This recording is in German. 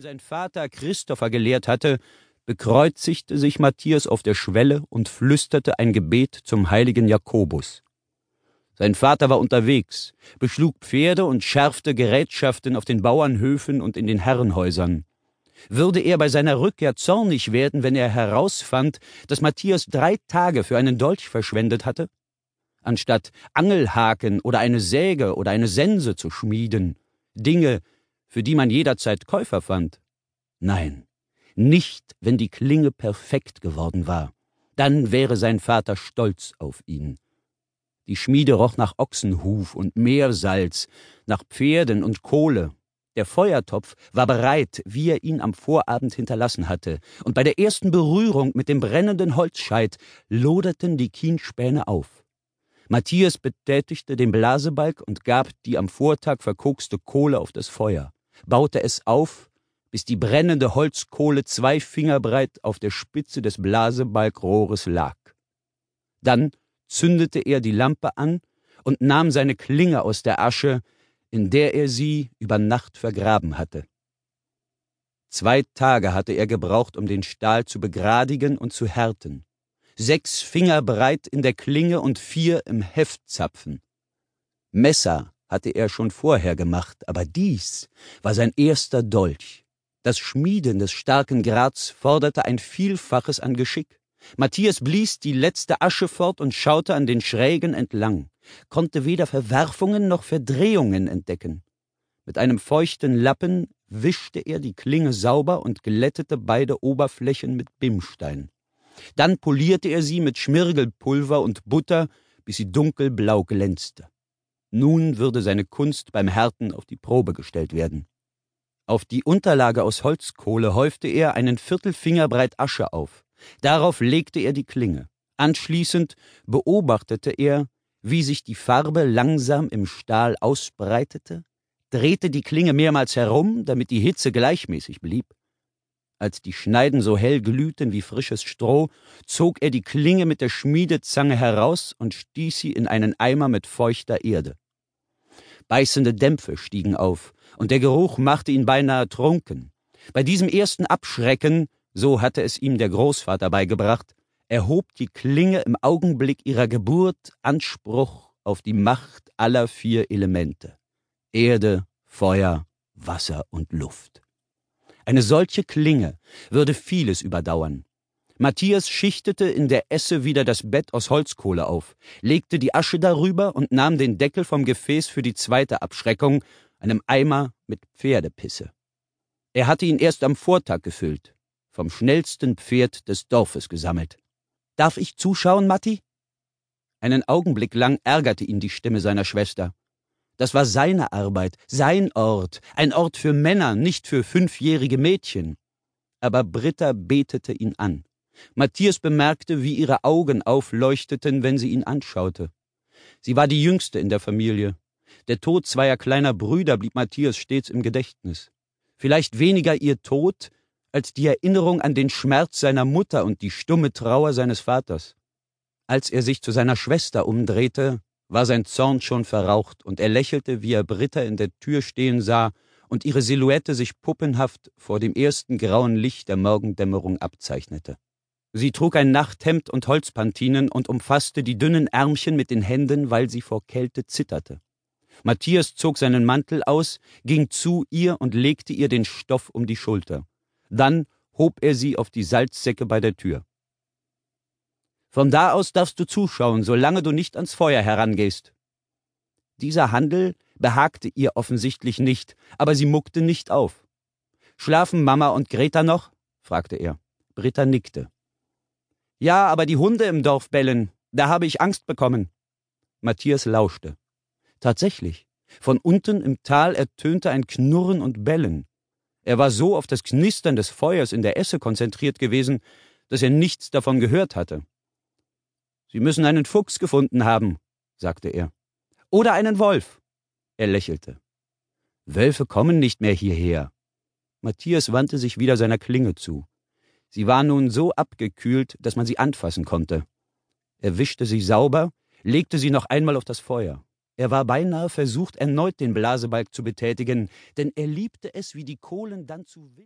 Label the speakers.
Speaker 1: sein Vater Christopher gelehrt hatte, bekreuzigte sich Matthias auf der Schwelle und flüsterte ein Gebet zum heiligen Jakobus. Sein Vater war unterwegs, beschlug Pferde und schärfte Gerätschaften auf den Bauernhöfen und in den Herrenhäusern. Würde er bei seiner Rückkehr zornig werden, wenn er herausfand, dass Matthias drei Tage für einen Dolch verschwendet hatte? Anstatt Angelhaken oder eine Säge oder eine Sense zu schmieden, Dinge, für die man jederzeit Käufer fand. Nein, nicht, wenn die Klinge perfekt geworden war. Dann wäre sein Vater stolz auf ihn. Die Schmiede roch nach Ochsenhuf und Meersalz, nach Pferden und Kohle. Der Feuertopf war bereit, wie er ihn am Vorabend hinterlassen hatte, und bei der ersten Berührung mit dem brennenden Holzscheit loderten die Kienspäne auf. Matthias betätigte den Blasebalg und gab die am Vortag verkokste Kohle auf das Feuer, baute es auf, bis die brennende Holzkohle zwei Finger breit auf der Spitze des Blasebalgrohres lag. Dann zündete er die Lampe an und nahm seine Klinge aus der Asche, in der er sie über Nacht vergraben hatte. Zwei Tage hatte er gebraucht, um den Stahl zu begradigen und zu härten sechs Finger breit in der Klinge und vier im Heftzapfen. Messer hatte er schon vorher gemacht, aber dies war sein erster Dolch. Das Schmieden des starken Grats forderte ein Vielfaches an Geschick. Matthias blies die letzte Asche fort und schaute an den Schrägen entlang, konnte weder Verwerfungen noch Verdrehungen entdecken. Mit einem feuchten Lappen wischte er die Klinge sauber und glättete beide Oberflächen mit Bimstein. Dann polierte er sie mit Schmirgelpulver und Butter, bis sie dunkelblau glänzte. Nun würde seine Kunst beim Härten auf die Probe gestellt werden. Auf die Unterlage aus Holzkohle häufte er einen Viertelfinger breit Asche auf. Darauf legte er die Klinge. Anschließend beobachtete er, wie sich die Farbe langsam im Stahl ausbreitete, drehte die Klinge mehrmals herum, damit die Hitze gleichmäßig blieb. Als die Schneiden so hell glühten wie frisches Stroh, zog er die Klinge mit der Schmiedezange heraus und stieß sie in einen Eimer mit feuchter Erde. Beißende Dämpfe stiegen auf, und der Geruch machte ihn beinahe trunken. Bei diesem ersten Abschrecken, so hatte es ihm der Großvater beigebracht, erhob die Klinge im Augenblick ihrer Geburt Anspruch auf die Macht aller vier Elemente Erde, Feuer, Wasser und Luft. Eine solche Klinge würde vieles überdauern. Matthias schichtete in der Esse wieder das Bett aus Holzkohle auf, legte die Asche darüber und nahm den Deckel vom Gefäß für die zweite Abschreckung, einem Eimer mit Pferdepisse. Er hatte ihn erst am Vortag gefüllt, vom schnellsten Pferd des Dorfes gesammelt. Darf ich zuschauen, Matti? Einen Augenblick lang ärgerte ihn die Stimme seiner Schwester. Das war seine Arbeit, sein Ort, ein Ort für Männer, nicht für fünfjährige Mädchen. Aber Britta betete ihn an. Matthias bemerkte, wie ihre Augen aufleuchteten, wenn sie ihn anschaute. Sie war die jüngste in der Familie. Der Tod zweier kleiner Brüder blieb Matthias stets im Gedächtnis. Vielleicht weniger ihr Tod als die Erinnerung an den Schmerz seiner Mutter und die stumme Trauer seines Vaters. Als er sich zu seiner Schwester umdrehte, war sein Zorn schon verraucht, und er lächelte, wie er Britta in der Tür stehen sah und ihre Silhouette sich puppenhaft vor dem ersten grauen Licht der Morgendämmerung abzeichnete. Sie trug ein Nachthemd und Holzpantinen und umfasste die dünnen Ärmchen mit den Händen, weil sie vor Kälte zitterte. Matthias zog seinen Mantel aus, ging zu ihr und legte ihr den Stoff um die Schulter. Dann hob er sie auf die Salzsäcke bei der Tür. Von da aus darfst du zuschauen, solange du nicht ans Feuer herangehst. Dieser Handel behagte ihr offensichtlich nicht, aber sie muckte nicht auf. Schlafen Mama und Greta noch? fragte er. Britta nickte. Ja, aber die Hunde im Dorf bellen. Da habe ich Angst bekommen. Matthias lauschte. Tatsächlich. Von unten im Tal ertönte ein Knurren und Bellen. Er war so auf das Knistern des Feuers in der Esse konzentriert gewesen, dass er nichts davon gehört hatte. Sie müssen einen Fuchs gefunden haben, sagte er. Oder einen Wolf. Er lächelte. Wölfe kommen nicht mehr hierher. Matthias wandte sich wieder seiner Klinge zu. Sie war nun so abgekühlt, dass man sie anfassen konnte. Er wischte sie sauber, legte sie noch einmal auf das Feuer. Er war beinahe versucht, erneut den Blasebalg zu betätigen, denn er liebte es, wie die Kohlen dann zu wild